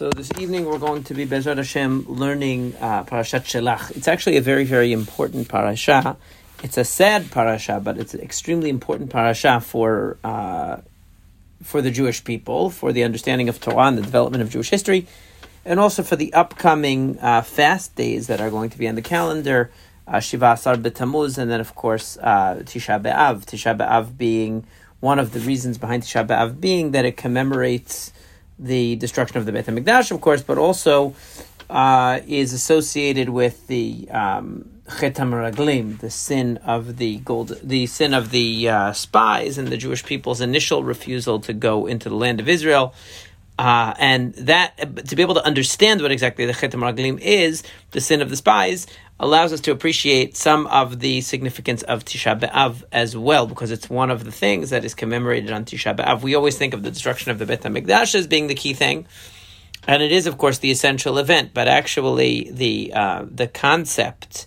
So this evening we're going to be Bezrat Hashem learning uh, Parashat Shelach. It's actually a very very important parasha. It's a sad parasha, but it's an extremely important parasha for uh, for the Jewish people, for the understanding of Torah and the development of Jewish history, and also for the upcoming uh, fast days that are going to be on the calendar. Uh, Shiva Asar B'Tammuz, and then of course uh, Tisha B'Av. Tisha B'Av being one of the reasons behind Tisha B'Av being that it commemorates the destruction of the Beit HaMikdash, of course, but also uh, is associated with the um, HaMeraglim, the sin of the gold, the sin of the uh, spies and the Jewish people's initial refusal to go into the land of Israel. Uh, and that to be able to understand what exactly the Chet HaMeraglim is, the sin of the spies, allows us to appreciate some of the significance of Tisha B'Av as well, because it's one of the things that is commemorated on Tisha B'Av. We always think of the destruction of the Beit HaMikdash as being the key thing, and it is, of course, the essential event. But actually, the uh, the concept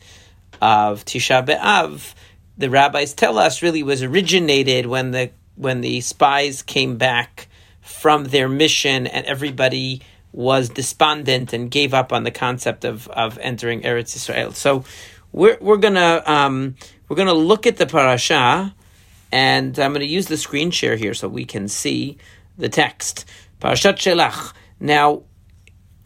of Tisha B'Av, the rabbis tell us, really was originated when the when the spies came back from their mission and everybody was despondent and gave up on the concept of, of entering Eretz Israel. So we're, we're gonna um, we're gonna look at the parasha, and I'm gonna use the screen share here so we can see the text. Parashat Shelach. Now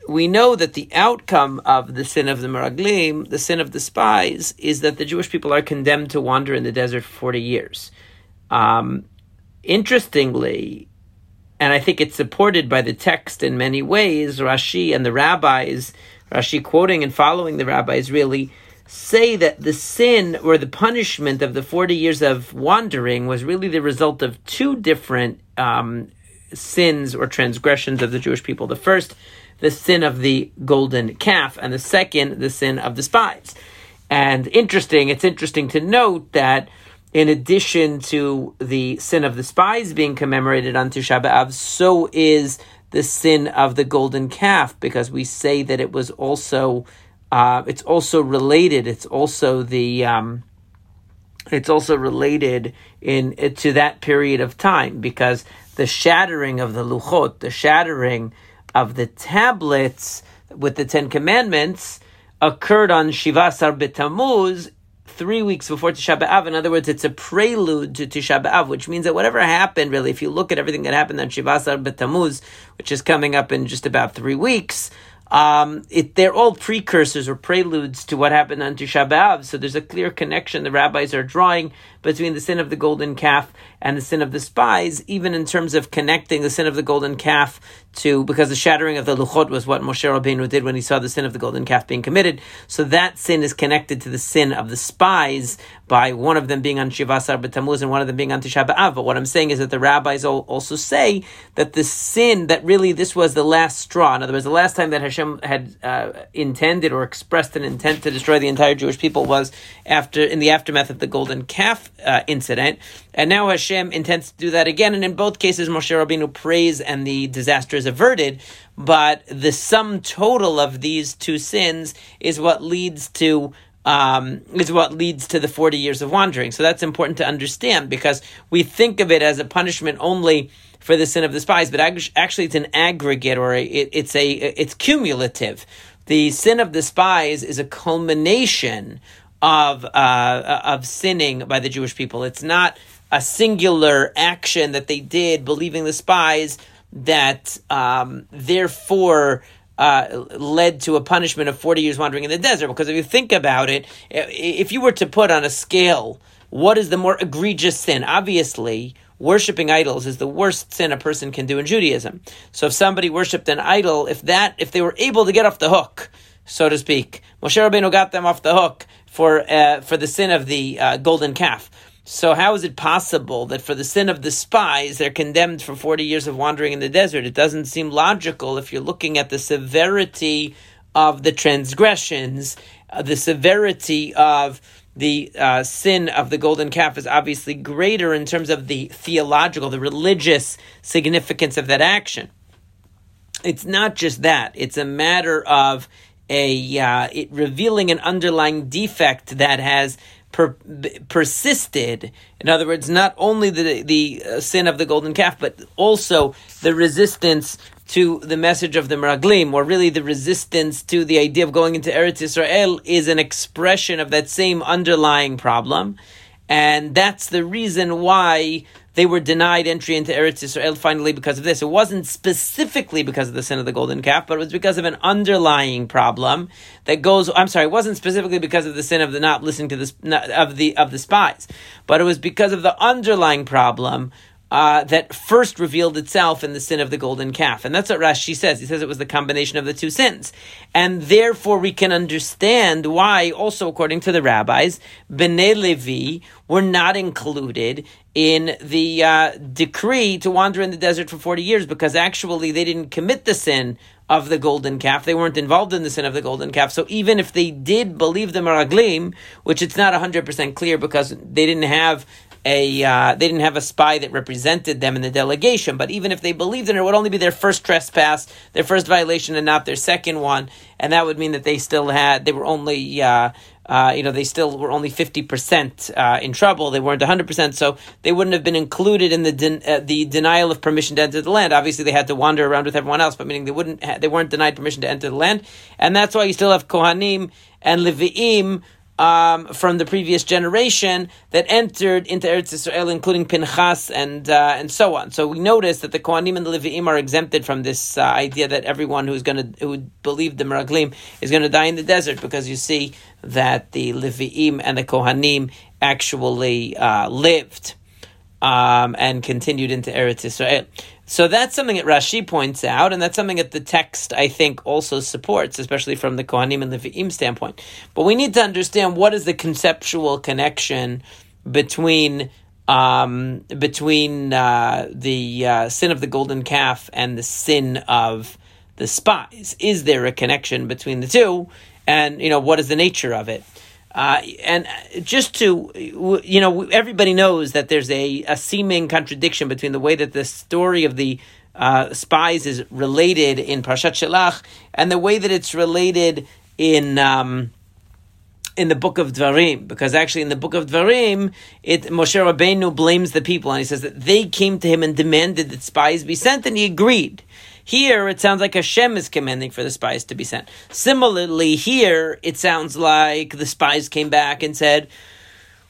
we know that the outcome of the sin of the Meraglim, the sin of the spies, is that the Jewish people are condemned to wander in the desert for 40 years. Um, interestingly, and I think it's supported by the text in many ways. Rashi and the rabbis, Rashi quoting and following the rabbis, really say that the sin or the punishment of the 40 years of wandering was really the result of two different um, sins or transgressions of the Jewish people. The first, the sin of the golden calf, and the second, the sin of the spies. And interesting, it's interesting to note that in addition to the sin of the spies being commemorated on Tisha B'Av, so is the sin of the golden calf, because we say that it was also, uh, it's also related. It's also the, um, it's also related in to that period of time, because the shattering of the luchot, the shattering of the tablets with the Ten Commandments, occurred on Shiva Sar B'Tammuz three weeks before Tisha B'Av. In other words, it's a prelude to Tisha B'Av, which means that whatever happened, really, if you look at everything that happened on Shivasar B'Tammuz, which is coming up in just about three weeks, um, it, they're all precursors or preludes to what happened on Tisha B'Av. So there's a clear connection the rabbis are drawing between the sin of the golden calf and the sin of the spies, even in terms of connecting the sin of the golden calf to, because the shattering of the luchot was what Moshe Rabbeinu did when he saw the sin of the golden calf being committed. So that sin is connected to the sin of the spies by one of them being on Shivasar B'Tammuz and one of them being on Tisha B'Av. But what I'm saying is that the rabbis also say that the sin, that really this was the last straw. In other words, the last time that Hashem had uh, intended or expressed an intent to destroy the entire Jewish people was after, in the aftermath of the golden calf uh, incident. And now Hashem intends to do that again. And in both cases, Moshe Rabbeinu prays and the disaster is averted. But the sum total of these two sins is what leads to um, is what leads to the 40 years of wandering. So that's important to understand because we think of it as a punishment only for the sin of the spies, but actually it's an aggregate or it, it's a it's cumulative. The sin of the spies is a culmination of uh, of sinning by the Jewish people. It's not a singular action that they did, believing the spies that um, therefore. Uh, led to a punishment of 40 years wandering in the desert. Because if you think about it, if you were to put on a scale, what is the more egregious sin? Obviously, worshipping idols is the worst sin a person can do in Judaism. So if somebody worshipped an idol, if that, if they were able to get off the hook, so to speak, Moshe Rabbeinu got them off the hook for uh, for the sin of the uh, golden calf. So how is it possible that for the sin of the spies they're condemned for 40 years of wandering in the desert? It doesn't seem logical if you're looking at the severity of the transgressions, uh, the severity of the uh, sin of the golden calf is obviously greater in terms of the theological, the religious significance of that action. It's not just that, it's a matter of a uh, it revealing an underlying defect that has per, persisted. In other words, not only the the uh, sin of the golden calf, but also the resistance to the message of the Meraglim, or really the resistance to the idea of going into Eretz Israel, is an expression of that same underlying problem. And that's the reason why they were denied entry into Eretz Israel finally because of this. It wasn't specifically because of the sin of the golden calf, but it was because of an underlying problem that goes. I'm sorry, it wasn't specifically because of the sin of the not listening to the of the of the spies, but it was because of the underlying problem uh, that first revealed itself in the sin of the golden calf. And that's what Rashi says. He says it was the combination of the two sins. And therefore we can understand why, also according to the rabbis, Bnei Levi were not included in the uh, decree to wander in the desert for 40 years because actually they didn't commit the sin of the golden calf. They weren't involved in the sin of the golden calf. So even if they did believe the Meraglim, which it's not 100% clear because they didn't have a uh, they didn't have a spy that represented them in the delegation. But even if they believed in it, it would only be their first trespass, their first violation, and not their second one. And that would mean that they still had they were only. Uh, uh, you know, they still were only 50% uh, in trouble. They weren't 100%, so they wouldn't have been included in the den- uh, the denial of permission to enter the land. Obviously, they had to wander around with everyone else, but meaning they wouldn't ha- they weren't denied permission to enter the land. And that's why you still have Kohanim and Levi'im um, from the previous generation that entered into Eretz Israel, including Pinchas and uh, and so on. So we notice that the Kohanim and the Leviim are exempted from this uh, idea that everyone who's going to who believed the Meraglim is going to die in the desert, because you see that the Leviim and the Kohanim actually uh, lived um, and continued into Eretz Israel. So that's something that Rashi points out, and that's something that the text, I think, also supports, especially from the Kohanim and the Levi'im standpoint. But we need to understand what is the conceptual connection between um, between uh, the uh, sin of the golden calf and the sin of the spies. Is there a connection between the two? And you know, what is the nature of it? Uh, and just to, you know, everybody knows that there's a, a seeming contradiction between the way that the story of the uh, spies is related in Parshat Shelach and the way that it's related in um, in the book of Dvarim, because actually in the book of Dvarim, it Moshe Rabbeinu blames the people and he says that they came to him and demanded that spies be sent, and he agreed. Here, it sounds like Hashem is commanding for the spies to be sent. Similarly, here, it sounds like the spies came back and said,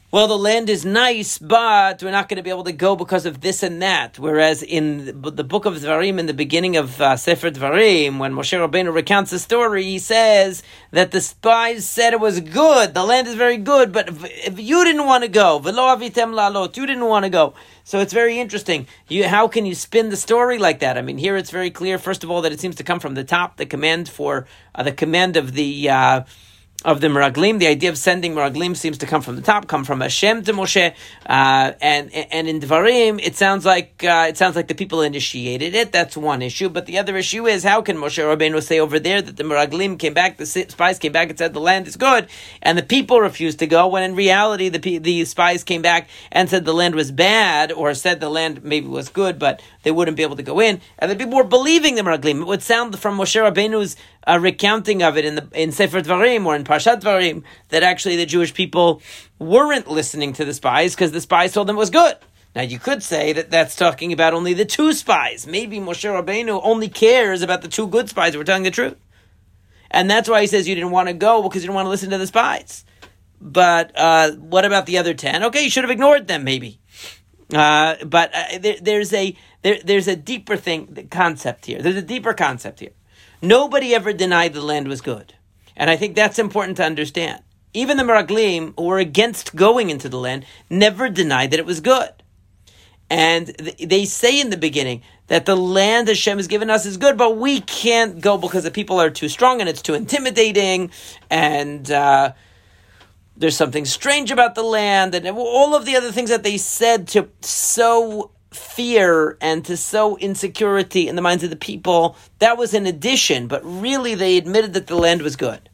well, the land is nice, but we're not going to be able to go because of this and that. Whereas in the book of Dvarim, in the beginning of uh, Sefer Dvarim, when Moshe Rabbeinu recounts the story, he says that the spies said it was good, the land is very good, but if, you didn't want to go, velo avitem lalot, you didn't want to go. So it's very interesting. You, how can you spin the story like that? I mean, here it's very clear, first of all, that it seems to come from the top, the command for, uh, the command of the, uh, of the Meraglim. The idea of sending Meraglim seems to come from the top, come from Hashem to Moshe, uh, and and in Dvarim it sounds like uh, it sounds like the people initiated it. That's one issue, but the other issue is how can Moshe Rabbeinu say over there that the Meraglim came back, the spies came back and said the land is good, and the people refused to go when in reality the the spies came back and said the land was bad, or said the land maybe was good, but they wouldn't be able to go in, and the people were believing the Meraglim. It would sound from Moshe Rabbeinu's uh, recounting of it in the in Sefer Dvarim or in Parshat Dvarim that actually the Jewish people weren't listening to the spies because the spies told them it was good. Now you could say that that's talking about only the two spies. Maybe Moshe Rabbeinu only cares about the two good spies who were telling the truth, and that's why he says you didn't want to go because you didn't want to listen to the spies. But uh, what about the other ten? Okay, you should have ignored them, maybe. Uh, but uh, there, there's a there, there's a deeper thing concept here. There's a deeper concept here. Nobody ever denied the land was good, and I think that's important to understand. Even the Meraglim, who were against going into the land, never denied that it was good. And they say in the beginning that the land Hashem has given us is good, but we can't go because the people are too strong and it's too intimidating, and uh, there's something strange about the land, and all of the other things that they said to sow fear and to sow insecurity in the minds of the people. That was an addition, but really they admitted that the land was good.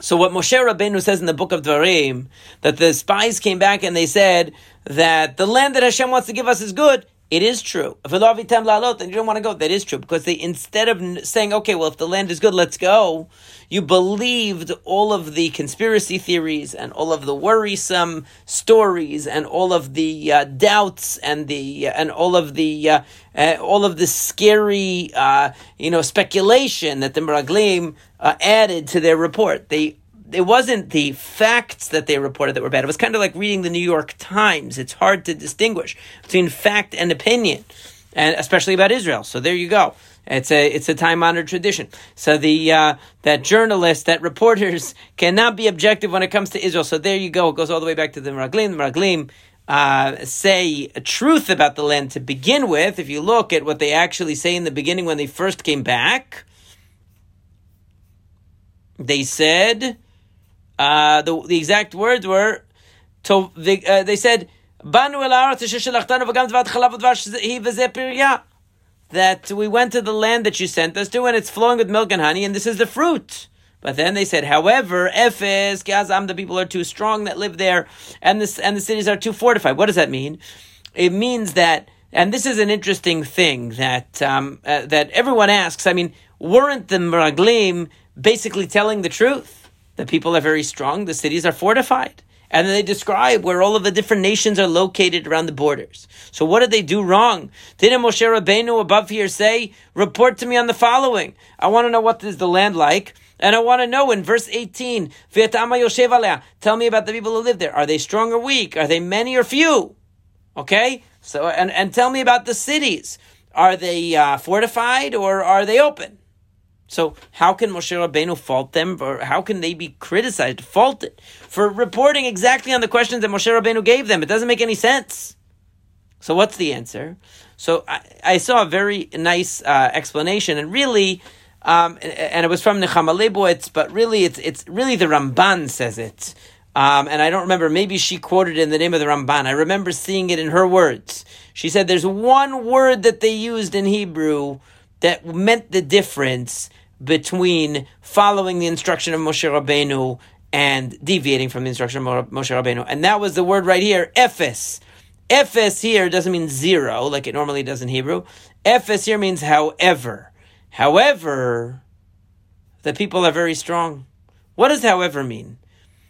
So what Moshe Rabbeinu says in the book of Dvarim, that the spies came back and they said that the land that Hashem wants to give us is good, it is true. If and you don't want to go, that is true because they instead of saying, okay, well, if the land is good, let's go, you believed all of the conspiracy theories and all of the worrisome stories and all of the uh, doubts and the uh, and all of the uh, uh all of the scary uh, you know speculation that the Meraglim added to their report. They it wasn't the facts that they reported that were bad. It was kind of like reading the New York Times. It's hard to distinguish between fact and opinion, and especially about Israel. So there you go. It's a it's a time honored tradition. So the uh, that journalists, that reporters cannot be objective when it comes to Israel. So there you go. It goes all the way back to the Meraglim. The Meraglim uh, say a truth about the land to begin with. If you look at what they actually say in the beginning when they first came back, they said uh, the the exact words were to the, uh, they said that we went to the land that you sent us to, and it's flowing with milk and honey, and this is the fruit. But then they said, however, Ephes, Gazam, the people are too strong that live there, and this and the cities are too fortified. What does that mean? It means that, and this is an interesting thing that um, uh, that everyone asks. I mean, weren't the Meraglim basically telling the truth? The people are very strong. The cities are fortified. And then they describe where all of the different nations are located around the borders. So what did they do wrong? Didn't Moshe Rabbeinu above here say, report to me on the following? I want to know what is the land like. And I want to know in verse 18, tell me about the people who live there. Are they strong or weak? Are they many or few? Okay? So, and, and tell me about the cities. Are they uh, fortified or are they open? So how can Moshe Rabbeinu fault them, or how can they be criticized, faulted for reporting exactly on the questions that Moshe Rabbeinu gave them? It doesn't make any sense. So what's the answer? So I, I saw a very nice uh, explanation, and really, um, and it was from Nechama Leibowitz, but really, it's it's really the Ramban says it. Um, and I don't remember, maybe she quoted in the name of the Ramban. I remember seeing it in her words. She said there's one word that they used in Hebrew that meant the difference between following the instruction of Moshe Rabbeinu and deviating from the instruction of Moshe Rabbeinu. And that was the word right here, ephes. Ephes here doesn't mean zero, like it normally does in Hebrew. Ephes here means however. However, the people are very strong. What does however mean?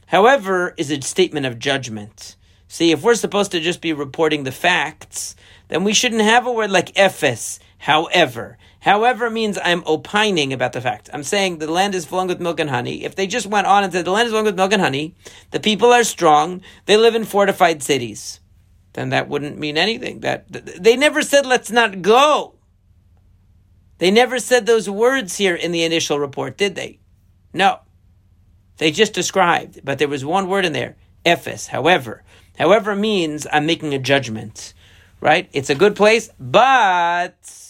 However is a statement of judgment. See, if we're supposed to just be reporting the facts, then we shouldn't have a word like ephes, however. However, means I'm opining about the fact. I'm saying the land is flowing with milk and honey. If they just went on and said the land is flowing with milk and honey, the people are strong, they live in fortified cities, then that wouldn't mean anything. That they never said let's not go. They never said those words here in the initial report, did they? No. They just described, but there was one word in there, ephes. However, however means I'm making a judgment, right? It's a good place, but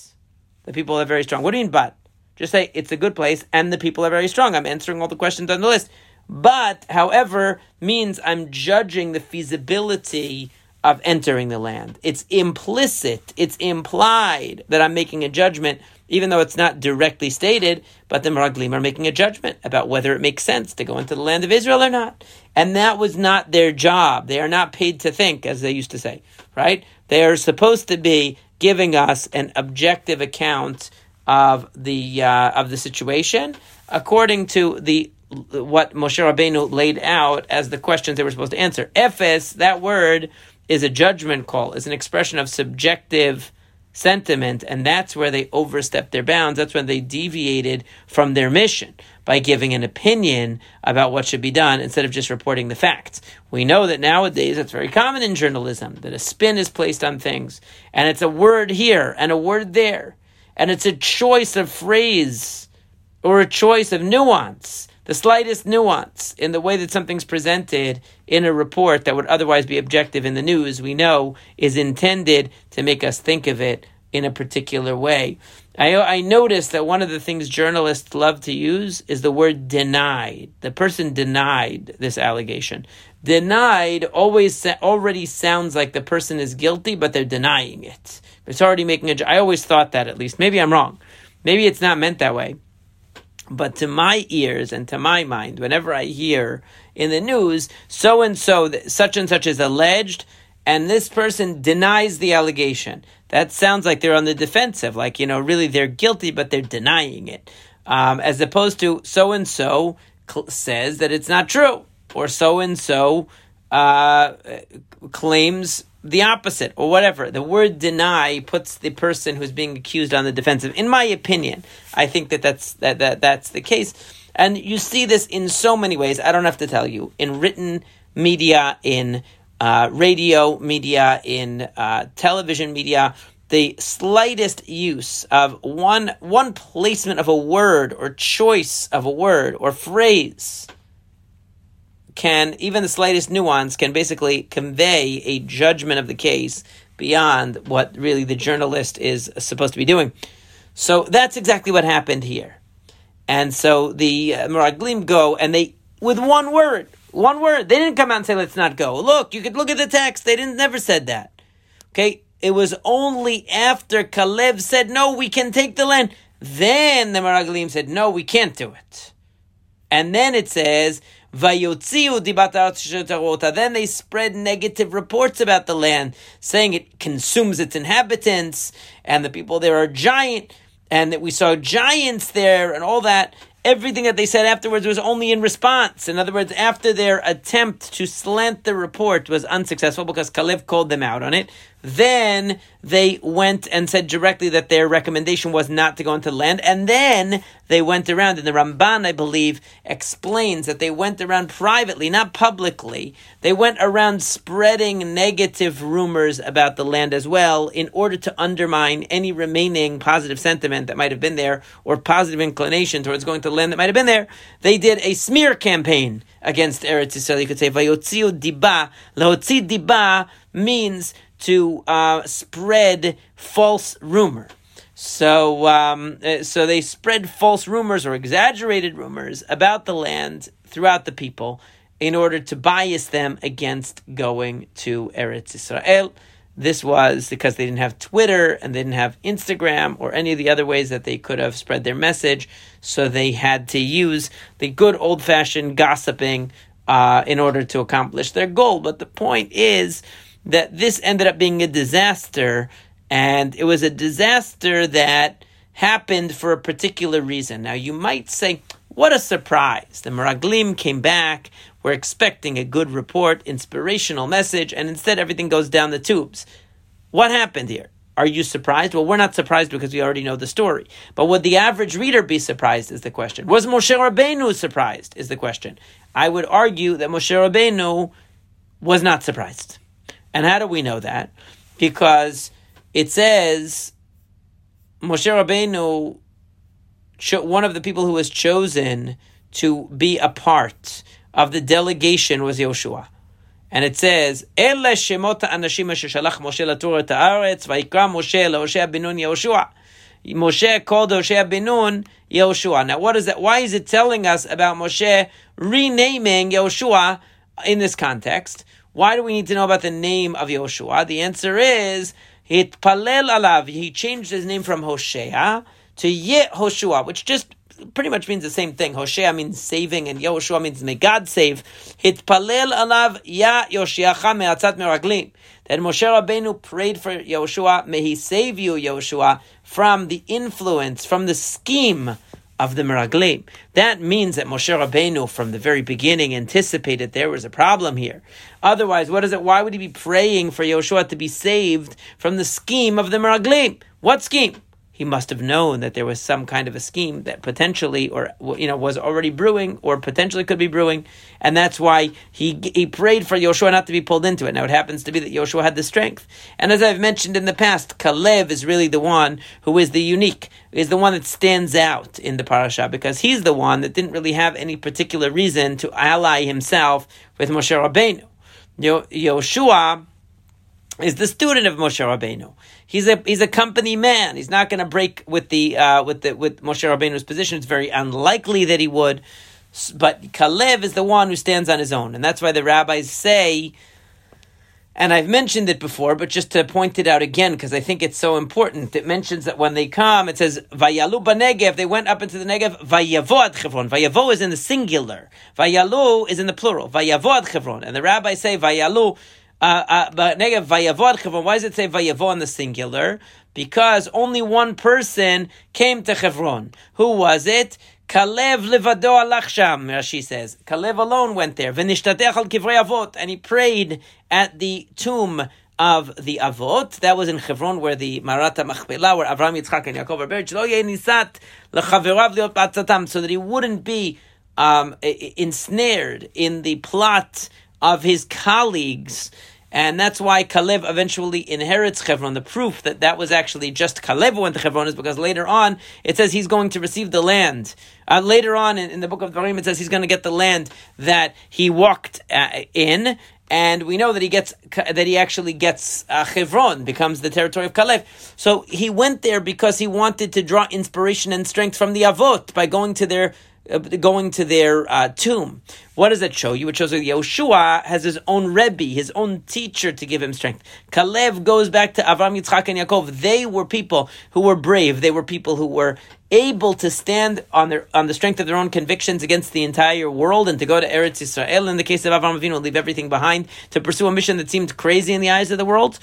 the people are very strong. What do you mean, but? Just say it's a good place and the people are very strong. I'm answering all the questions on the list. But, however, means I'm judging the feasibility of entering the land. It's implicit, it's implied that I'm making a judgment, even though it's not directly stated, but the Meraglim are making a judgment about whether it makes sense to go into the land of Israel or not. And that was not their job. They are not paid to think, as they used to say, right? They are supposed to be giving us an objective account of the uh, of the situation according to the what Moshe Rabbeinu laid out as the questions they were supposed to answer. Ephes, that word is a judgment call, is an expression of subjective sentiment, and that's where they overstepped their bounds. That's when they deviated from their mission by giving an opinion about what should be done instead of just reporting the facts. We know that nowadays it's very common in journalism that a spin is placed on things, and it's a word here and a word there, and it's a choice of phrase or a choice of nuance the slightest nuance in the way that something's presented in a report that would otherwise be objective in the news, we know is intended to make us think of it in a particular way. I, I noticed that one of the things journalists love to use is the word denied. The person denied this allegation. Denied always already sounds like the person is guilty, but they're denying it. It's already making a. I always thought that at least. Maybe I'm wrong. Maybe it's not meant that way. But to my ears and to my mind, whenever I hear in the news, so and so, such and such is alleged, and this person denies the allegation, that sounds like they're on the defensive, like, you know, really they're guilty, but they're denying it. Um, as opposed to so and so says that it's not true, or so and so claims the opposite, or whatever. The word deny puts the person who's being accused on the defensive. In my opinion, I think that that's, that, that, that's the case. And you see this in so many ways. I don't have to tell you. In written media, in uh, radio media, in uh, television media, the slightest use of one one placement of a word or choice of a word or phrase can even the slightest nuance can basically convey a judgment of the case beyond what really the journalist is supposed to be doing. So that's exactly what happened here. And so the uh, go and they with one word one word. They didn't come out and say, let's not go. Look, you could look at the text. They didn't never said that. Okay. It was only after Kalev said, no, we can take the land. Then the Meraglim said, no, we can't do it. And then it says, Then they spread negative reports about the land, saying it consumes its inhabitants, and the people there are giant, and that we saw giants there, and all that. Everything that they said afterwards was only in response. In other words, after their attempt to slant the report was unsuccessful because Kalev called them out on it, then they went and said directly that their recommendation was not to go into the land. And then they went around, and the Ramban, I believe, explains that they went around privately, not publicly. They went around spreading negative rumors about the land as well in order to undermine any remaining positive sentiment that might have been there or positive inclination towards going to the land that might have been there. They did a smear campaign against Eretz Yisrael. You could say, Vayotziu diba. Lahotzi diba means to uh, spread false rumor. So, um, uh, so they spread false rumors or exaggerated rumors about the land throughout the people in order to bias them against going to Eretz Israel. This was because they didn't have Twitter and they didn't have Instagram or any of the other ways that they could have spread their message. So they had to use the good old fashioned gossiping uh, in order to accomplish their goal. But the point is that this ended up being a disaster, and it was a disaster that happened for a particular reason. Now, you might say, what a surprise. The Meraglim came back, we're expecting a good report, inspirational message, and instead everything goes down the tubes. What happened here? Are you surprised? Well, we're not surprised because we already know the story. But would the average reader be surprised? Is the question. Was Moshe Rabbeinu surprised? Is the question. I would argue that Moshe Rabbeinu was not surprised. And how do we know that? Because it says Moshe Rabbeinu, one of the people who was chosen to be a part of the delegation was Yoshua. And it says, Ele shemot anashim shalach Moshe latur haaretz, vayikra Moshe leHoshea binun Yoshua. Moshe called Hoshea binun Yoshua. Now, what is that? Why is it telling us about Moshe renaming Yoshua in this context? Why do we need to know about the name of Yoshua? The answer is Hitpalel alav. He changed his name from Hosea to Yehoshua, which just pretty much means the same thing. Hosea means saving, and Yehoshua means may God save. Hitpalel alav ya Yoshiacha me'atzat meraglim. That Moshe Rabbeinu prayed for Yehoshua, may he save you, Yehoshua, from the influence, from the scheme of the Meraglim. That means that Moshe Rabbeinu, from the very beginning, anticipated there was a problem here. Otherwise, what is it? Why would he be praying for Yoshua to be saved from the scheme of the Meraglim? What scheme? He must have known that there was some kind of a scheme that potentially or you know was already brewing or potentially could be brewing. And that's why he he prayed for Yoshua not to be pulled into it. Now it happens to be that Yoshua had the strength. And as I've mentioned in the past Kalev is really the one who is the unique is the one that stands out in the parasha because he's the one that didn't really have any particular reason to ally himself with Moshe Rabbeinu. Yoshua is the student of Moshe Rabbeinu. He's a he's a company man. He's not going to break with the uh, with the with Moshe Rabbeinu's position. It's very unlikely that he would. But Kalev is the one who stands on his own, and that's why the rabbis say. And I've mentioned it before, but just to point it out again, because I think it's so important. It mentions that when they come, it says, Vayalu Banegev, they went up into the Negev, Vayavo ad Chevron. Vayavo is in the singular. Vayalu is in the plural. Vayavo ad Chevron. And the rabbis say, Vayalu, but negative vayavod Chevron. Why does it say vayavo in the singular? Because only one person came to Chevron. Who was it? Kalev levado alach sham, Rashi says. Kalev alone went there. V'nishtatech al kivrei avot. And he prayed at the tomb of the Avot. That was in Hebron, where the Me'arat Machpelah, where Avram Yitzchak, and Yaakov are buried. So that he wouldn't be um, ensnared in the plot of his colleagues. And that's why Kalev eventually inherits Hebron. The proof that that was actually just Kalev who went to Hebron is because later on it says he's going to receive the land. Uh, later on in, in, the book of Dvarim it says he's going to get the land that he walked uh, in, and we know that he gets that he actually gets uh, Hebron becomes the territory of Kalev. So he went there because he wanted to draw inspiration and strength from the Avot by going to their going to their uh, tomb. What does that show you? It shows that Yoshua has his own Rebbe, his own teacher to give him strength. Kalev goes back to Avram, Yitzchak, and Yaakov. They were people who were brave. They were people who were able to stand on their on the strength of their own convictions against the entire world and to go to Eretz Israel. In the case of Avram Avinu, leave everything behind to pursue a mission that seemed crazy in the eyes of the world.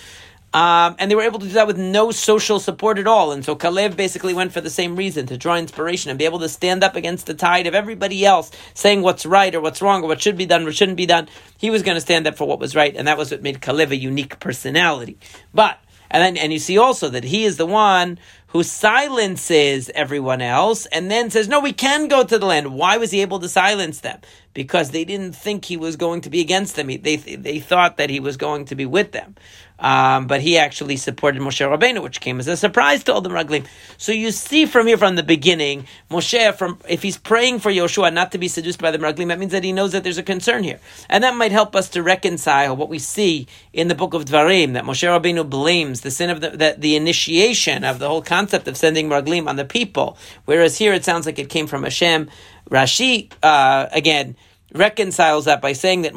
Um, and they were able to do that with no social support at all. And so Kalev basically went for the same reason to draw inspiration and be able to stand up against the tide of everybody else saying what's right or what's wrong or what should be done or shouldn't be done. He was going to stand up for what was right, and that was what made Kalev a unique personality. But and then and you see also that he is the one who silences everyone else and then says, No, we can go to the land. Why was he able to silence them? Because they didn't think he was going to be against them. They, they thought that he was going to be with them. Um, but he actually supported Moshe Rabbeinu, which came as a surprise to all the Meraglim. So you see from here, from the beginning, Moshe, from if he's praying for Yoshua not to be seduced by the Meraglim, that means that he knows that there's a concern here, and that might help us to reconcile what we see in the book of Dvarim that Moshe Rabbeinu blames the sin of the, the, the initiation of the whole concept of sending Meraglim on the people, whereas here it sounds like it came from Hashem. Rashi uh, again reconciles that by saying that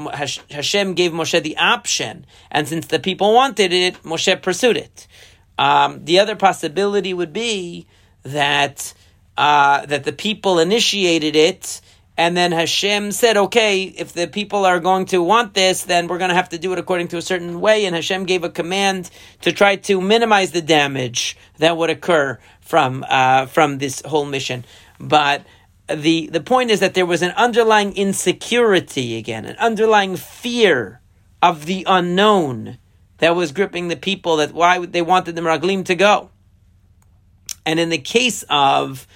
Hashem gave Moshe the option, and since the people wanted it, Moshe pursued it. Um, the other possibility would be that uh, that the people initiated it, and then Hashem said, "Okay, if the people are going to want this, then we're going to have to do it according to a certain way." And Hashem gave a command to try to minimize the damage that would occur from uh, from this whole mission, but the the point is that there was an underlying insecurity again, an underlying fear of the unknown that was gripping the people. That why they wanted the Meraglim to go. And in the case of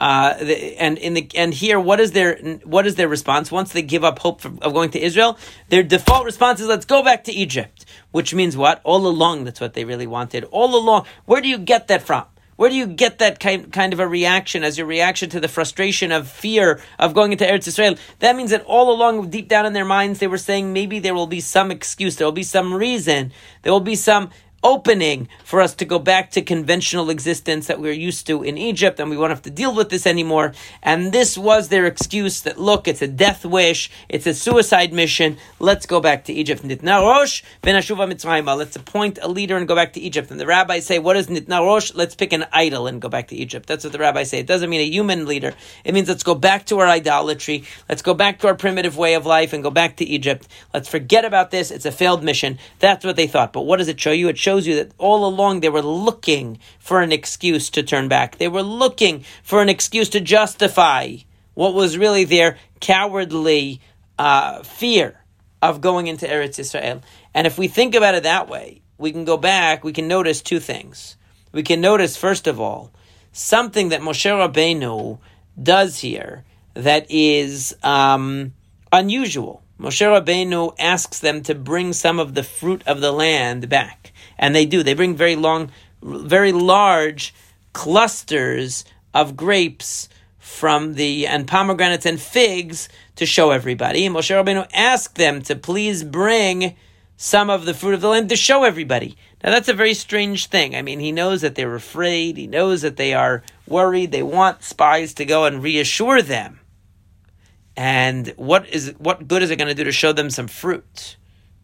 uh, the, and in the and here, what is their what is their response once they give up hope for, of going to Israel? Their default response is, "Let's go back to Egypt," which means what? All along, that's what they really wanted. All along, where do you get that from? Where do you get that kind, kind of a reaction as your reaction to the frustration of fear of going into Eretz Israel? That means that all along, deep down in their minds, they were saying maybe there will be some excuse, there will be some reason, there will be some opening for us to go back to conventional existence that we are used to in Egypt, and we won't have to deal with this anymore. And this was their excuse that look, it's a death wish, it's a suicide mission. Let's go back to Egypt. Nitna Rosh Let's appoint a leader and go back to Egypt. And the rabbis say, what is Nitna Rosh? Let's pick an idol and go back to Egypt. That's what the rabbis say. It doesn't mean a human leader. It means let's go back to our idolatry. Let's go back to our primitive way of life and go back to Egypt. Let's forget about this. It's a failed mission. That's what they thought. But what does it show you? It shows shows you that all along they were looking for an excuse to turn back. They were looking for an excuse to justify what was really their cowardly uh, fear of going into Eretz Israel. And if we think about it that way, we can go back, we can notice two things. We can notice, first of all, something that Moshe Rabbeinu does here that is um, unusual. Moshe Rabbeinu asks them to bring some of the fruit of the land back and they do. They bring very long, very large clusters of grapes from the and pomegranates and figs to show everybody. And Moshe Rabbeinu asked them to please bring some of the fruit of the land to show everybody. Now that's a very strange thing. I mean, he knows that they're afraid. He knows that they are worried. They want spies to go and reassure them. And what is what good is it going to do to show them some fruit?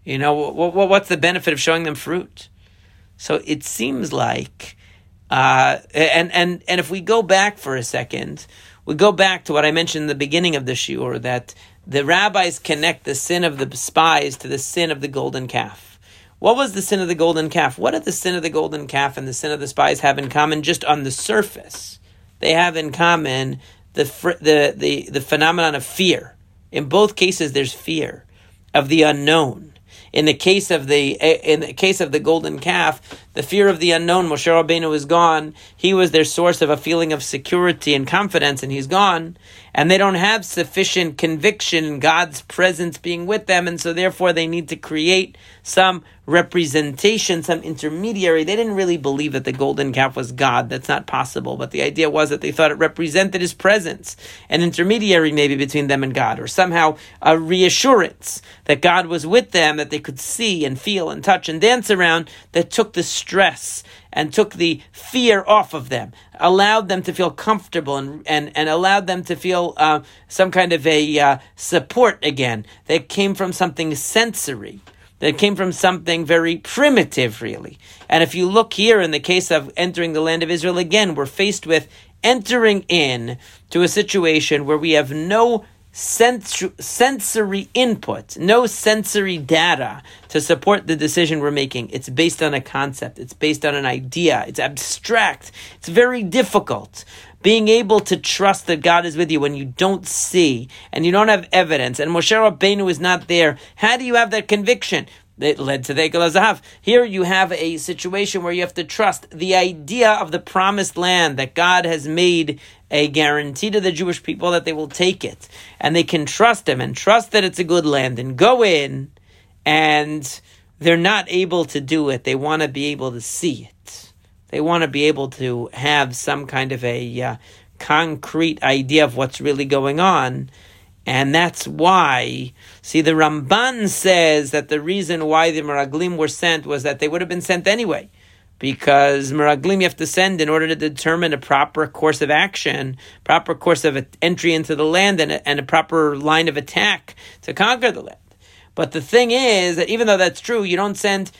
You know, what, what, what's the benefit of showing them fruit? So it seems like, uh, and and and if we go back for a second, we go back to what I mentioned in the beginning of the shiur that the rabbis connect the sin of the spies to the sin of the golden calf. What was the sin of the golden calf? What did the sin of the golden calf and the sin of the spies have in common just on the surface? They have in common the, the, the, the phenomenon of fear. In both cases, there's fear of the unknown. In the case of the eh, in the case of the golden calf, the fear of the unknown, Moshe Rabbeinu is gone. He was their source of a feeling of security and confidence, and he's gone. And they don't have sufficient conviction in God's presence being with them, and so therefore they need to create some representation, some intermediary. They didn't really believe that the golden calf was God. That's not possible. But the idea was that they thought it represented his presence, an intermediary maybe between them and God, or somehow a reassurance that God was with them, that they could see and feel and touch and dance around, that took the stress and took the fear off of them, allowed them to feel comfortable and, and, and allowed them to feel uh, some kind of a uh, support again that came from something sensory that came from something very primitive, really. And if you look here in the case of entering the land of Israel again, we're faced with entering in to a situation where we have no sens- sensory input, no sensory data to support the decision we're making. It's based on a concept, it's based on an idea, it's abstract, it's very difficult. Being able to trust that God is with you when you don't see and you don't have evidence, and Moshe Rabbeinu is not there. How do you have that conviction? It led to the Egel Here you have a situation where you have to trust the idea of the promised land that God has made a guarantee to the Jewish people that they will take it. And they can trust Him and trust that it's a good land and go in and they're not able to do it. They want to be able to see it. They want to be able to have some kind of a uh, concrete idea of what's really going on. And that's why, see, the Ramban says that the reason why the Meraglim were sent was that they would have been sent anyway. Because Meraglim you have to send in order to determine a proper course of action, proper course of entry into the land, and a, and a proper line of attack to conquer the land. But the thing is that even though that's true, you don't send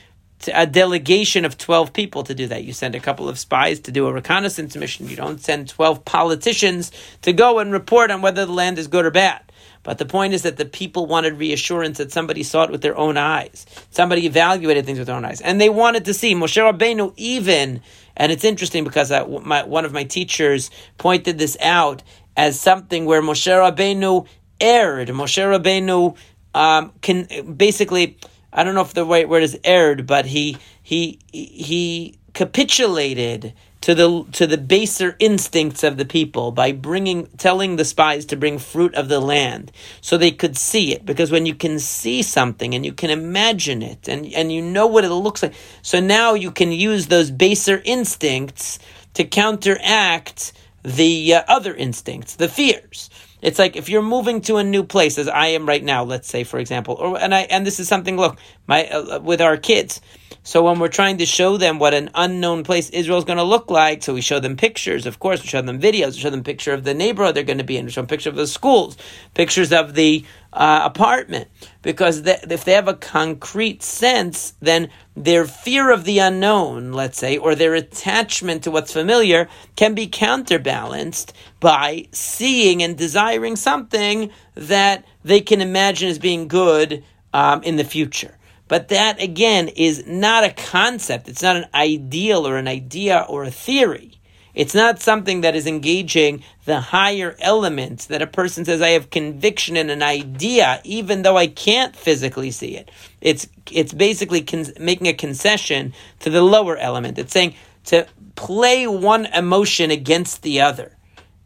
a delegation of 12 people to do that. You send a couple of spies to do a reconnaissance mission. You don't send 12 politicians to go and report on whether the land is good or bad. But the point is that the people wanted reassurance that somebody saw it with their own eyes. Somebody evaluated things with their own eyes. And they wanted to see Moshe Rabbeinu even, and it's interesting because I, my, one of my teachers pointed this out as something where Moshe Rabbeinu erred. Moshe Rabbeinu um, can basically, I don't know if the right word is erred, but he, he, he capitulated to the to the baser instincts of the people by bringing telling the spies to bring fruit of the land so they could see it. Because when you can see something and you can imagine it and and you know what it looks like so now you can use those baser instincts to counteract the uh, other instincts the fears it's like if you're moving to a new place as I am right now let's say for example or and I and this is something look my uh, with our kids. So when we're trying to show them what an unknown place Israel is going to look like, so we show them pictures, of course, we show them videos, we show them picture of the neighborhood they're going to be in, we show them picture of the schools, pictures of the uh, apartment, because if they have a concrete sense, then their fear of the unknown, let's say, or their attachment to what's familiar can be counterbalanced by seeing and desiring something that they can imagine as being good um, in the future. But that, again, is not a concept. It's not an ideal or an idea or a theory. It's not something that is engaging the higher elements that a person says, I have conviction in an idea, even though I can't physically see it. It's, it's basically con- making a concession to the lower element. It's saying to play one emotion against the other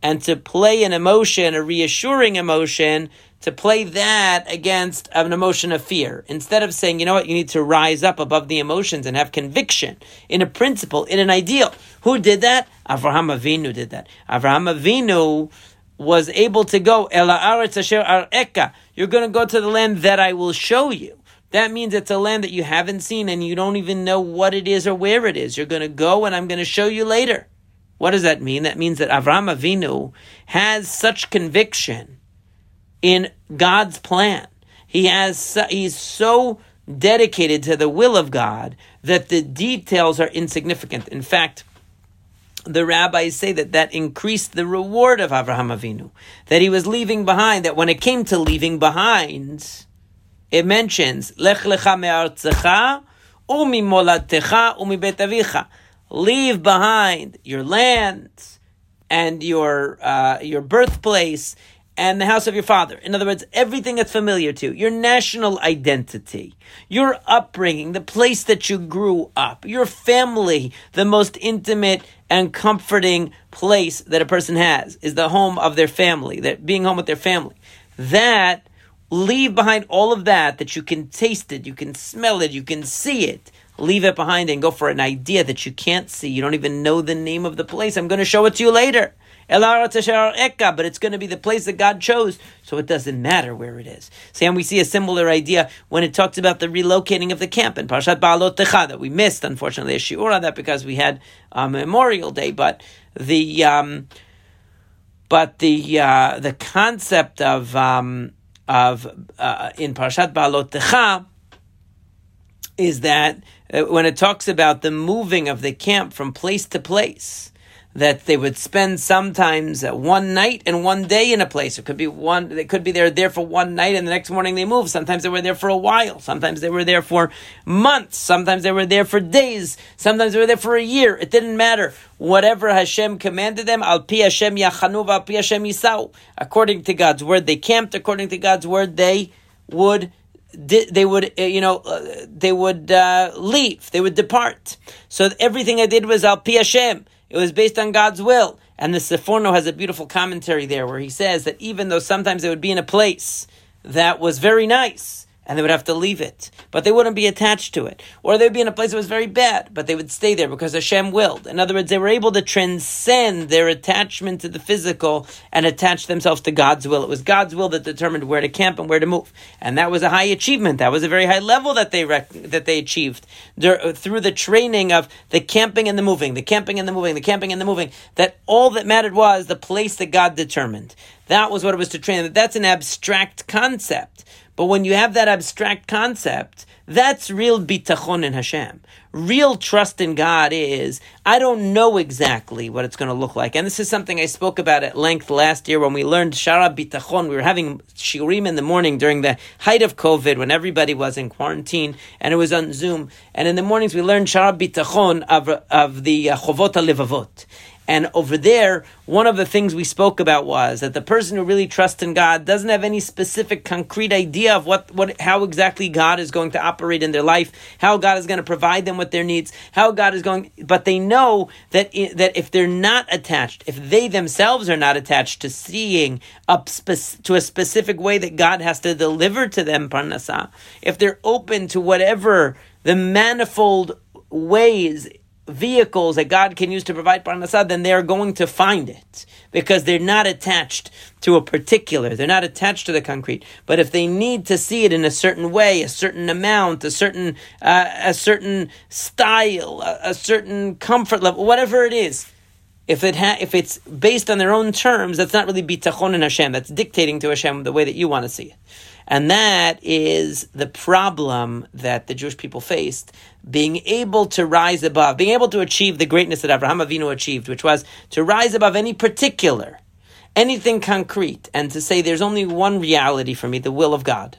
and to play an emotion, a reassuring emotion, to play that against an emotion of fear. Instead of saying, you know what, you need to rise up above the emotions and have conviction in a principle, in an ideal. Who did that? Avraham Avinu did that. Avraham Avinu was able to go. You're going to go to the land that I will show you. That means it's a land that you haven't seen and you don't even know what it is or where it is. You're going to go and I'm going to show you later. What does that mean? That means that Avraham Avinu has such conviction in God's plan. He has he's so dedicated to the will of God that the details are insignificant. In fact, the rabbis say that that increased the reward of Avraham Avinu, that he was leaving behind, that when it came to leaving behind, it mentions, Lech lecha me'artzecha umi molatecha umi betavicha. Leave behind your land and your uh, your birthplace and the house of your father. In other words, everything that's familiar to you, your national identity, your upbringing, the place that you grew up, your family, the most intimate and comforting place that a person has is the home of their family, that being home with their family. That leave behind all of that that you can taste it, you can smell it, you can see it. Leave it behind and go for an idea that you can't see. You don't even know the name of the place. I'm going to show it to you later but it's going to be the place that God chose, so it doesn't matter where it is. Sam, we see a similar idea when it talks about the relocating of the camp in Parshat Beha'alotecha that we missed, unfortunately, a shiur on that because we had Memorial Day, but the um, but the uh, the concept of um, of uh, in Parshat Beha'alotecha is that Uh, when it talks about the moving of the camp from place to place, that they would spend sometimes uh, one night and one day in a place. It could be one, they could be there, there for one night and the next morning they move. Sometimes they were there for a while. Sometimes they were there for months. Sometimes they were there for days. Sometimes they were there for a year. It didn't matter. Whatever Hashem commanded them, al pi Hashem yachanu, al pi Hashem yisau. According to God's word, they camped. According to God's word, they would they would, uh, you know, uh, they would uh, leave. They would depart. So everything I did was al pi Hashem. It was based on God's will. And the Seforno has a beautiful commentary there where he says that even though sometimes it would be in a place that was very nice, and they would have to leave it. But they wouldn't be attached to it. Or they'd be in a place that was very bad, but they would stay there because Hashem willed. In other words, they were able to transcend their attachment to the physical and attach themselves to God's will. It was God's will that determined where to camp and where to move. And that was a high achievement. That was a very high level that they rec- that they achieved through the training of the camping and the moving, the camping and the moving, the camping and the moving. That all that mattered was the place that God determined. That was what it was to train. That's an abstract concept. But when you have that abstract concept, that's real bitachon in Hashem. Real trust in God is, I don't know exactly what it's going to look like. And this is something I spoke about at length last year when we learned Sha'ar HaBitachon. We were having shiurim in the morning during the height of COVID when everybody was in quarantine and it was on Zoom. And in the mornings we learned Sha'ar HaBitachon of, of the uh, Chovot HaLevavot. And over there, one of the things we spoke about was that the person who really trusts in God doesn't have any specific concrete idea of what, what how exactly God is going to operate in their life, how God is going to provide them with their needs, how God is going, but they know that, that if they're not attached, if they themselves are not attached to seeing up spe- to a specific way that God has to deliver to them parnasa, if they're open to whatever the manifold ways vehicles that God can use to provide parnasah, then they're going to find it because they're not attached to a particular. They're not attached to the concrete. But if they need to see it in a certain way, a certain amount, a certain uh, a certain style, a, a, certain comfort level, whatever it is. If it ha- if it's based on their own terms, that's not really bitachon in Hashem. That's dictating to Hashem the way that you want to see it. And that is the problem that the Jewish people faced, being able to rise above, being able to achieve the greatness that Abraham Avinu achieved, which was to rise above any particular, anything concrete, and to say there's only one reality for me, the will of God.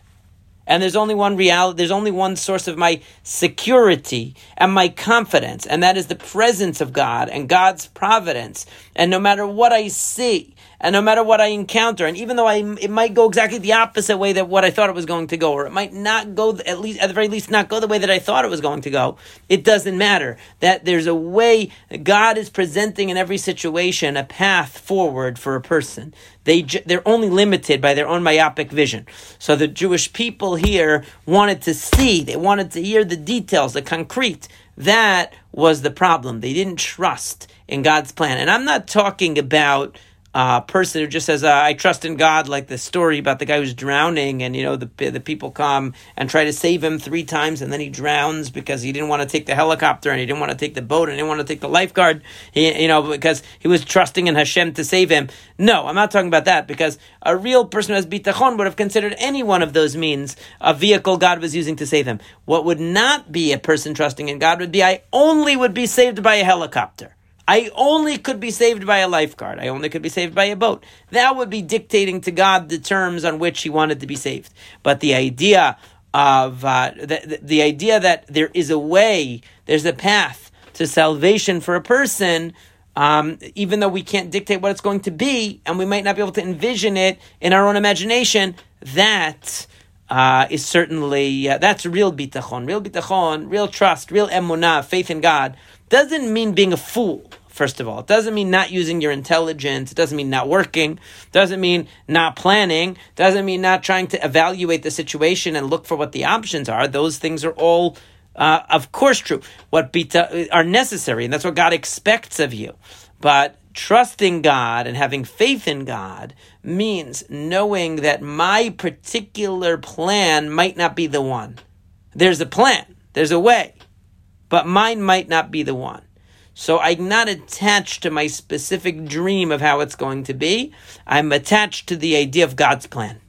And there's only one reality, there's only one source of my security and my confidence, and that is the presence of God and God's providence. And no matter what I see, and no matter what I encounter, and even though I, it might go exactly the opposite way that what I thought it was going to go, or it might not go, at least, at the very least, not go the way that I thought it was going to go, it doesn't matter. That there's a way, God is presenting in every situation a path forward for a person. They, they're only limited by their own myopic vision. So the Jewish people here wanted to see, they wanted to hear the details, the concrete. That was the problem. They didn't trust in God's plan. And I'm not talking about uh, person who just says, uh, "I trust in God," like the story about the guy who's drowning, and you know the the people come and try to save him three times, and then he drowns because he didn't want to take the helicopter, and he didn't want to take the boat, and he didn't want to take the lifeguard, he, you know, because he was trusting in Hashem to save him. No, I'm not talking about that because a real person who has bitachon would have considered any one of those means a vehicle God was using to save him. What would not be a person trusting in God would be, I only would be saved by a helicopter. I only could be saved by a lifeguard. I only could be saved by a boat. That would be dictating to God the terms on which he wanted to be saved. But the idea of uh, the, the idea that there is a way, there's a path to salvation for a person, um, even though we can't dictate what it's going to be, and we might not be able to envision it in our own imagination, that uh, is certainly uh, that's real bitachon, real bitachon, real trust, real emunah, faith in God. Doesn't mean being a fool. First of all, it doesn't mean not using your intelligence. It doesn't mean not working. It doesn't mean not planning. It doesn't mean not trying to evaluate the situation and look for what the options are. Those things are all, uh, of course, true. What bita, are necessary, and that's what God expects of you. But trusting God and having faith in God means knowing that my particular plan might not be the one. There's a plan, there's a way, but mine might not be the one. So I'm not attached to my specific dream of how it's going to be. I'm attached to the idea of God's plan.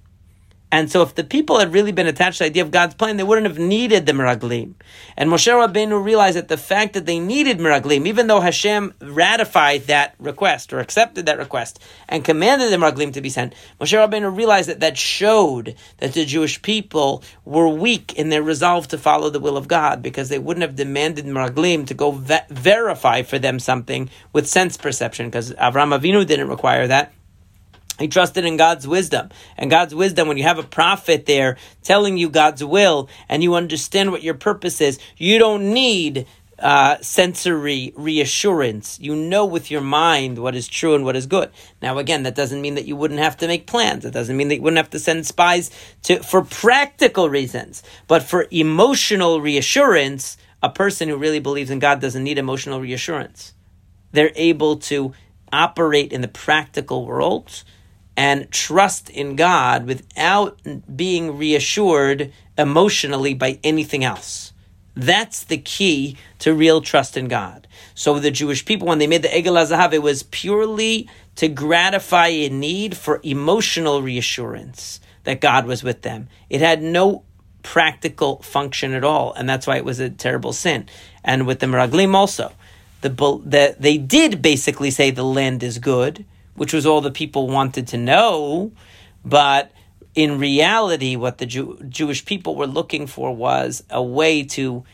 And so, if the people had really been attached to the idea of God's plan, they wouldn't have needed the Meraglim. And Moshe Rabbeinu realized that the fact that they needed Meraglim, even though Hashem ratified that request or accepted that request and commanded the Meraglim to be sent, Moshe Rabbeinu realized that that showed that the Jewish people were weak in their resolve to follow the will of God because they wouldn't have demanded Meraglim to go ve- verify for them something with sense perception because Avram Avinu didn't require that. He trusted in God's wisdom. And God's wisdom, when you have a prophet there telling you God's will and you understand what your purpose is, you don't need uh, sensory reassurance. You know with your mind what is true and what is good. Now, again, that doesn't mean that you wouldn't have to make plans. It doesn't mean that you wouldn't have to send spies to for practical reasons. But for emotional reassurance, a person who really believes in God doesn't need emotional reassurance. They're able to operate in the practical world and trust in God without being reassured emotionally by anything else. That's the key to real trust in God. So the Jewish people, when they made the Egel HaZahav, it was purely to gratify a need for emotional reassurance that God was with them. It had no practical function at all, and that's why it was a terrible sin. And with the Meraglim also, the, the, they did basically say the land is good, which was all the people wanted to know, but in reality, what the Jew- Jewish people were looking for was a way to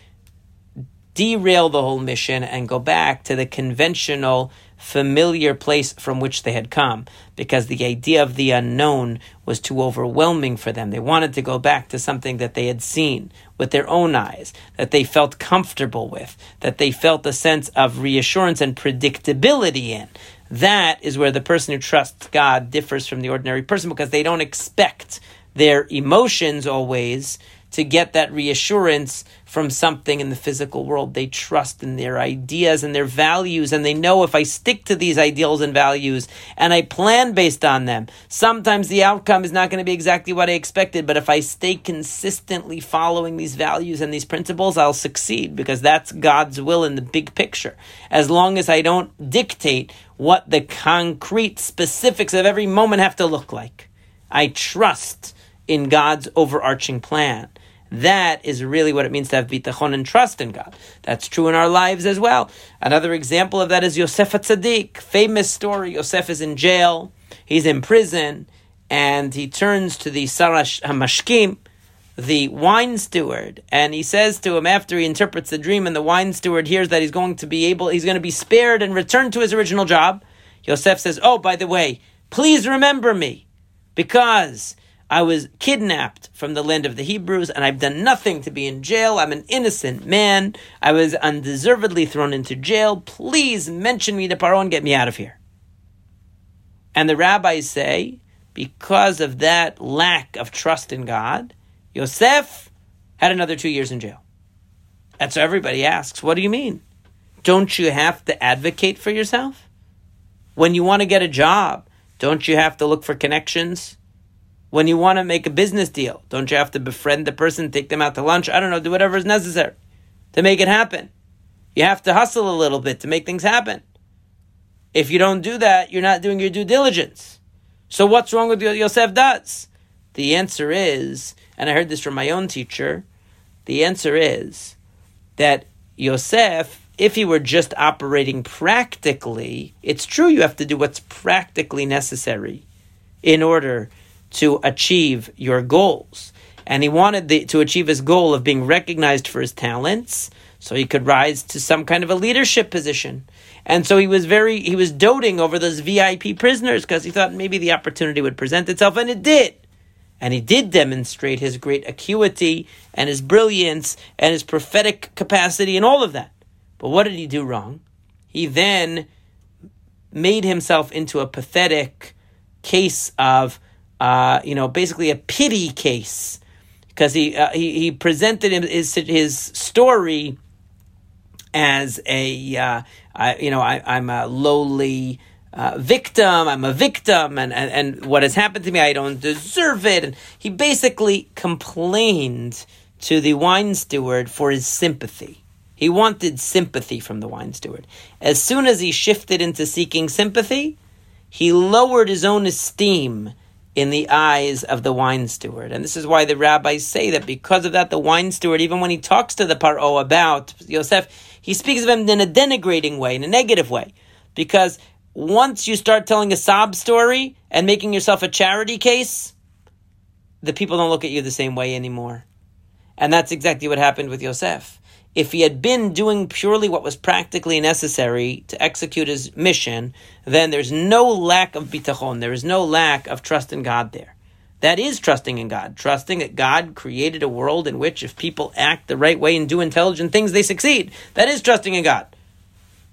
derail the whole mission and go back to the conventional, familiar place from which they had come, because the idea of the unknown was too overwhelming for them. They wanted to go back to something that they had seen with their own eyes, that they felt comfortable with, that they felt a sense of reassurance and predictability in. That is where the person who trusts God differs from the ordinary person because they don't expect their emotions always to get that reassurance from something in the physical world. They trust in their ideas and their values, and they know if I stick to these ideals and values and I plan based on them, sometimes the outcome is not going to be exactly what I expected, but if I stay consistently following these values and these principles, I'll succeed because that's God's will in the big picture. As long as I don't dictate what the concrete specifics of every moment have to look like. I trust in God's overarching plan. That is really what it means to have bitachon and trust in God. That's true in our lives as well. Another example of that is Yosef Tzaddik. Famous story. Yosef is in jail. He's in prison, and he turns to the Sar HaMashkim, the wine steward, and he says to him after he interprets the dream, and the wine steward hears that he's going to be able, he's going to be spared and returned to his original job. Yosef says, "Oh, by the way, please remember me, because." I was kidnapped from the land of the Hebrews, and I've done nothing to be in jail. I'm an innocent man. I was undeservedly thrown into jail. Please mention me to Paro and get me out of here. And the rabbis say, because of that lack of trust in God, Yosef had another two years in jail. And so everybody asks, what do you mean? Don't you have to advocate for yourself? When you want to get a job, don't you have to look for connections? When you want to make a business deal, don't you have to befriend the person, take them out to lunch? I don't know, do whatever is necessary to make it happen. You have to hustle a little bit to make things happen. If you don't do that, you're not doing your due diligence. So what's wrong with what Yosef does? The answer is, and I heard this from my own teacher, the answer is that Yosef, if he were just operating practically, it's true you have to do what's practically necessary in order to achieve your goals. and he wanted the, to achieve his goal of being recognized for his talents, so he could rise to some kind of a leadership position. And so he was very he was doting over those VIP prisoners because he thought maybe the opportunity would present itself, and it did. And he did demonstrate his great acuity and his brilliance and his prophetic capacity and all of that. But what did he do wrong? He then made himself into a pathetic case of, uh, you know, basically a pity case because he, uh, he he presented his his story as a uh, I, you know I, I'm a lowly uh, victim. I'm a victim, and, and and what has happened to me, I don't deserve it. And he basically complained to the wine steward for his sympathy. He wanted sympathy from the wine steward. As soon as he shifted into seeking sympathy, he lowered his own esteem in the eyes of the wine steward. And this is why the rabbis say that because of that, the wine steward, even when he talks to the paro about Yosef, he speaks of him in a denigrating way, in a negative way. Because once you start telling a sob story and making yourself a charity case, the people don't look at you the same way anymore. And that's exactly what happened with Yosef if he had been doing purely what was practically necessary to execute his mission, then there's no lack of bitachon, there is no lack of trust in God there. That is trusting in God, trusting that God created a world in which if people act the right way and do intelligent things, they succeed. That is trusting in God.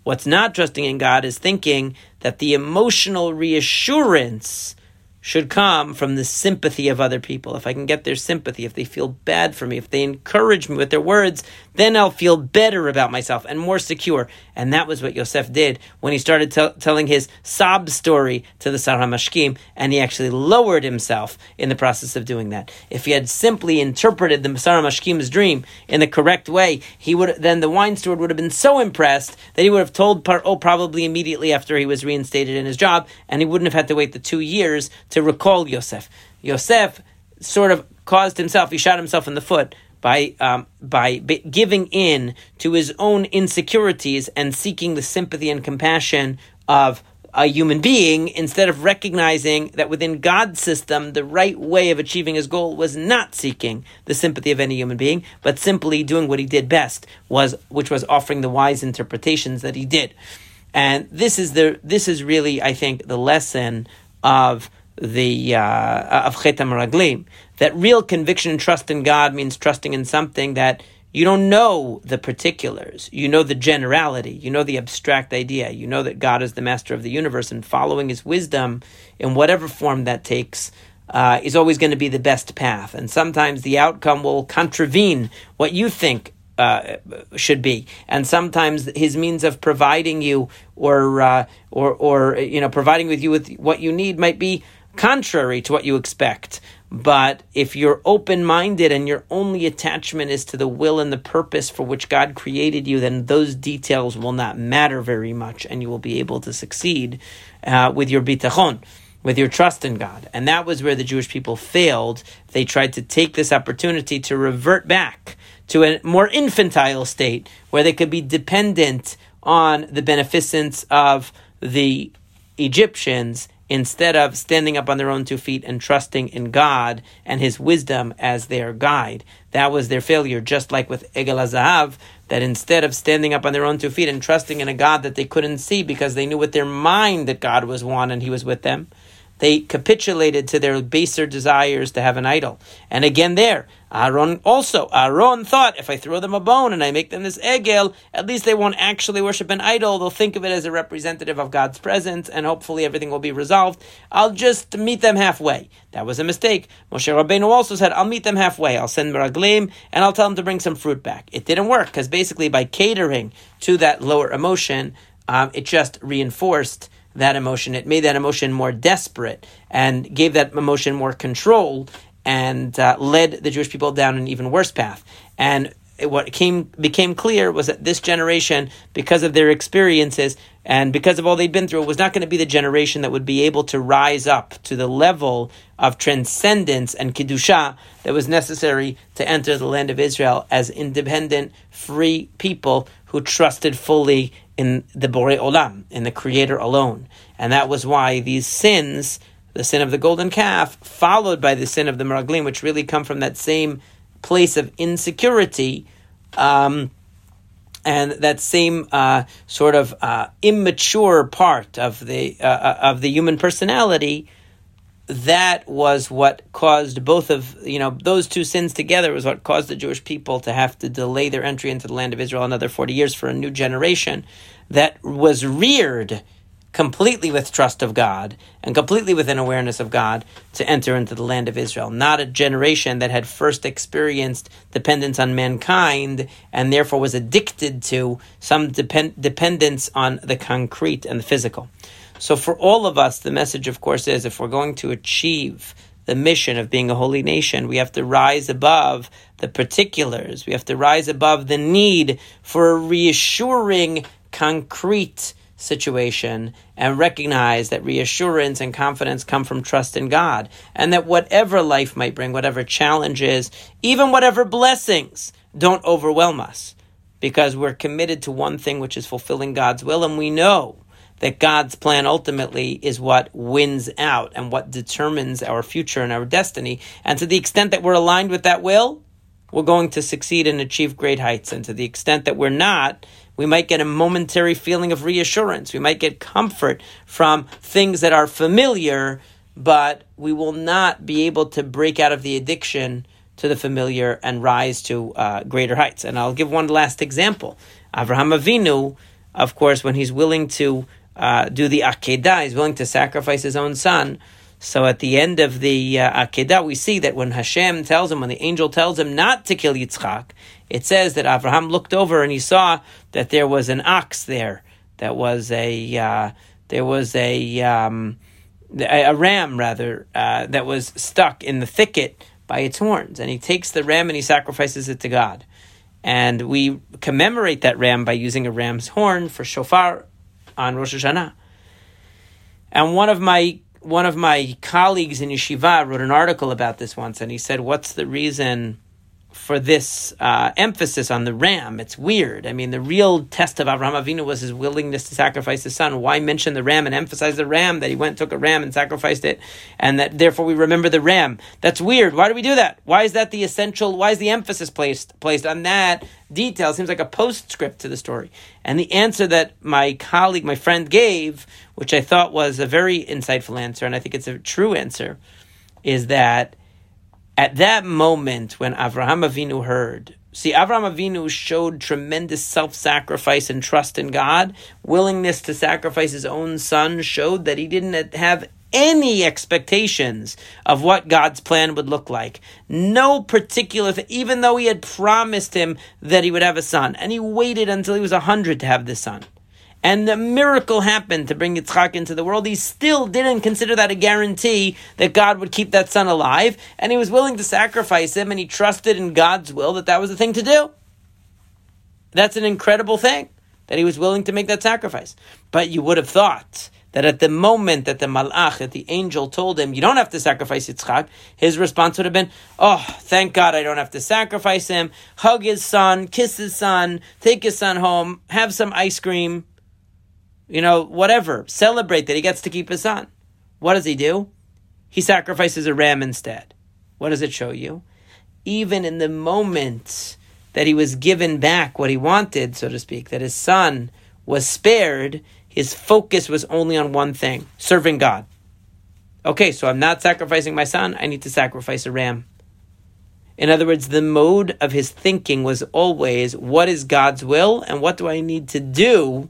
What's not trusting in God is thinking that the emotional reassurance should come from the sympathy of other people. If I can get their sympathy, if they feel bad for me, if they encourage me with their words, then I'll feel better about myself and more secure. And that was what Yosef did when he started t- telling his sob story to the Sar HaMashkim, and he actually lowered himself in the process of doing that. If he had simply interpreted the Sar HaMashkim's dream in the correct way, he would then the wine steward would have been so impressed that he would have told Paro oh, probably immediately after he was reinstated in his job, and he wouldn't have had to wait the two years to recall Yosef. Yosef sort of caused himself, he shot himself in the foot by, um, by giving in to his own insecurities and seeking the sympathy and compassion of a human being instead of recognizing that within God's system, the right way of achieving his goal was not seeking the sympathy of any human being, but simply doing what he did best was, which was offering the wise interpretations that he did. And this is the, this is really, I think, the lesson of the uh, of Chet Raglim. That real conviction and trust in God means trusting in something that you don't know the particulars. You know the generality. You know the abstract idea. You know that God is the master of the universe, and following His wisdom in whatever form that takes. Uh, is always going to be the best path, and sometimes the outcome will contravene what you think uh, should be, and sometimes his means of providing you or uh, or or you know providing with you with what you need might be contrary to what you expect. But if you're open minded and your only attachment is to the will and the purpose for which God created you, then those details will not matter very much and you will be able to succeed uh, with your bitachon, with your trust in God. And that was where the Jewish people failed. They tried to take this opportunity to revert back to a more infantile state where they could be dependent on the beneficence of the Egyptians instead of standing up on their own two feet and trusting in God and His wisdom as their guide. That was their failure, just like with Egel that instead of standing up on their own two feet and trusting in a God that they couldn't see because they knew with their mind that God was one and He was with them, they capitulated to their baser desires to have an idol. And again, there, Aaron also, Aaron thought if I throw them a bone and I make them this egel, at least they won't actually worship an idol. They'll think of it as a representative of God's presence, and hopefully everything will be resolved. I'll just meet them halfway. That was a mistake. Moshe Rabbeinu also said, I'll meet them halfway. I'll send meraglim and I'll tell them to bring some fruit back. It didn't work because basically by catering to that lower emotion, um, it just reinforced that emotion. It made that emotion more desperate and gave that emotion more control and uh, led the Jewish people down an even worse path. And what came became clear was that this generation, because of their experiences and because of all they'd been through, was not going to be the generation that would be able to rise up to the level of transcendence and kedusha that was necessary to enter the land of Israel as independent, free people who trusted fully in the Borei Olam, in the Creator alone. And that was why these sins the sin of the golden calf, followed by the sin of the Meraglim, which really come from that same place of insecurity. Um, and that same uh, sort of uh, immature part of the uh, uh, of the human personality, that was what caused both of you know those two sins together was what caused the Jewish people to have to delay their entry into the land of Israel another forty years for a new generation that was reared completely with trust of God and completely with an awareness of God to enter into the land of Israel. Not a generation that had first experienced dependence on mankind and therefore was addicted to some depend- dependence on the concrete and the physical. So, for all of us, the message, of course, is if we're going to achieve the mission of being a holy nation, we have to rise above the particulars. We have to rise above the need for a reassuring, concrete, situation and recognize that reassurance and confidence come from trust in God and that whatever life might bring, whatever challenges, even whatever blessings, don't overwhelm us because we're committed to one thing, which is fulfilling God's will, and we know that God's plan ultimately is what wins out and what determines our future and our destiny. And to the extent that we're aligned with that will, we're going to succeed and achieve great heights. And to the extent that we're not, we might get a momentary feeling of reassurance. We might get comfort from things that are familiar, but we will not be able to break out of the addiction to the familiar and rise to uh, greater heights. And I'll give one last example. Avraham Avinu, of course, when he's willing to uh, do the Akedah, he's willing to sacrifice his own son. So at the end of the uh, Akedah, we see that when Hashem tells him, when the angel tells him not to kill Yitzchak, it says that Abraham looked over and he saw that there was an ox there. That was a uh, there was a um, a ram rather uh, that was stuck in the thicket by its horns, and he takes the ram and he sacrifices it to God. And we commemorate that ram by using a ram's horn for shofar on Rosh Hashanah. And one of my one of my colleagues in yeshiva wrote an article about this once, and he said, "What's the reason for this uh, emphasis on the ram. It's weird. I mean, the real test of Avraham Avinu was his willingness to sacrifice his son. Why mention the ram and emphasize the ram that he went took a ram and sacrificed it, and that therefore we remember the ram? That's weird. Why do we do that? Why is that the essential? Why is the emphasis placed placed on that detail? It seems like a postscript to the story. And the answer that my colleague, my friend, gave, which I thought was a very insightful answer, and I think it's a true answer, is that at that moment when Avraham Avinu heard, see, Avraham Avinu showed tremendous self sacrifice and trust in God. Willingness to sacrifice his own son showed that he didn't have any expectations of what God's plan would look like. No particular, even though he had promised him that he would have a son, and he waited until he was 100 to have the son and the miracle happened to bring Yitzchak into the world, he still didn't consider that a guarantee that God would keep that son alive, and he was willing to sacrifice him, and he trusted in God's will that that was the thing to do. That's an incredible thing that he was willing to make that sacrifice. But you would have thought that at the moment that the malach, that the angel told him, you don't have to sacrifice Yitzchak, his response would have been, oh, thank God I don't have to sacrifice him, hug his son, kiss his son, take his son home, have some ice cream, you know, whatever, celebrate that he gets to keep his son. What does he do? He sacrifices a ram instead. What does it show you? Even in the moment that he was given back what he wanted, so to speak, that his son was spared, his focus was only on one thing serving God. Okay, so I'm not sacrificing my son, I need to sacrifice a ram. In other words, the mode of his thinking was always what is God's will and what do I need to do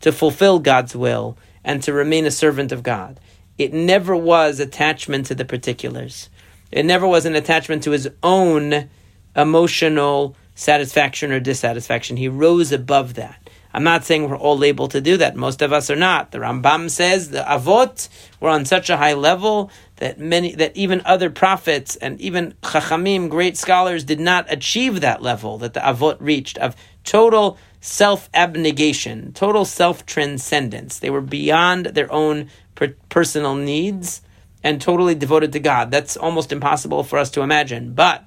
to fulfill God's will and to remain a servant of God. It never was attachment to the particulars. It never was an attachment to his own emotional satisfaction or dissatisfaction. He rose above that. I'm not saying we're all able to do that. Most of us are not. The Rambam says the Avot were on such a high level that many, that even other prophets and even Chachamim, great scholars, did not achieve that level that the Avot reached of total self abnegation, total self transcendence. They were beyond their own per- personal needs and totally devoted to God. That's almost impossible for us to imagine, but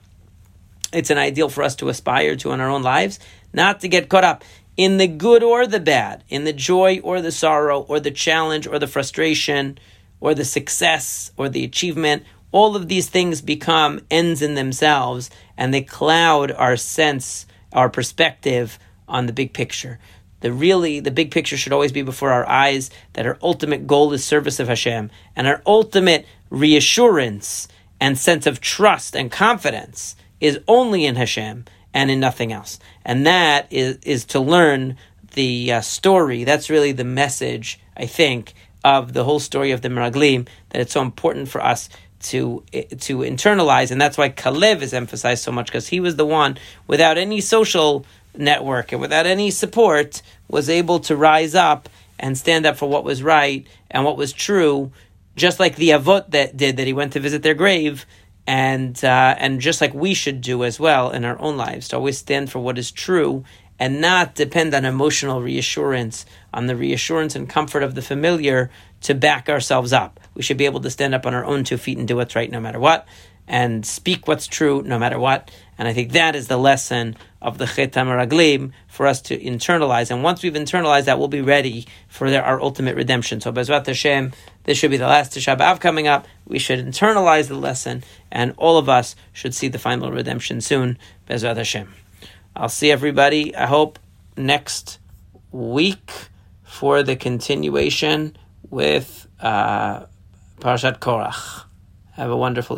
it's an ideal for us to aspire to in our own lives, not to get caught up in the good or the bad, in the joy or the sorrow, or the challenge or the frustration, or the success or the achievement, all of these things become ends in themselves and they cloud our sense, our perspective on the big picture. The really, the big picture should always be before our eyes that our ultimate goal is service of Hashem and our ultimate reassurance and sense of trust and confidence is only in Hashem and in nothing else. And that is, is to learn the uh, story. That's really the message, I think, of the whole story of the Meraglim, that it's so important for us to to internalize, and that's why Kalev is emphasized so much because he was the one without any social network and without any support was able to rise up and stand up for what was right and what was true, just like the Avot that did that he went to visit their grave. And uh, and just like we should do as well in our own lives, to always stand for what is true and not depend on emotional reassurance, on the reassurance and comfort of the familiar to back ourselves up. We should be able to stand up on our own two feet and do what's right no matter what, and speak what's true no matter what. And I think that is the lesson of the Chet HaMeraglim for us to internalize. And once we've internalized that, we'll be ready for their, our ultimate redemption. So Bezrat Hashem, this should be the last Tisha B'Av coming up. We should internalize the lesson, and all of us should see the final redemption soon. Bezrat Hashem. I'll see everybody, I hope, next week for the continuation with uh, Parashat Korach. Have a wonderful evening.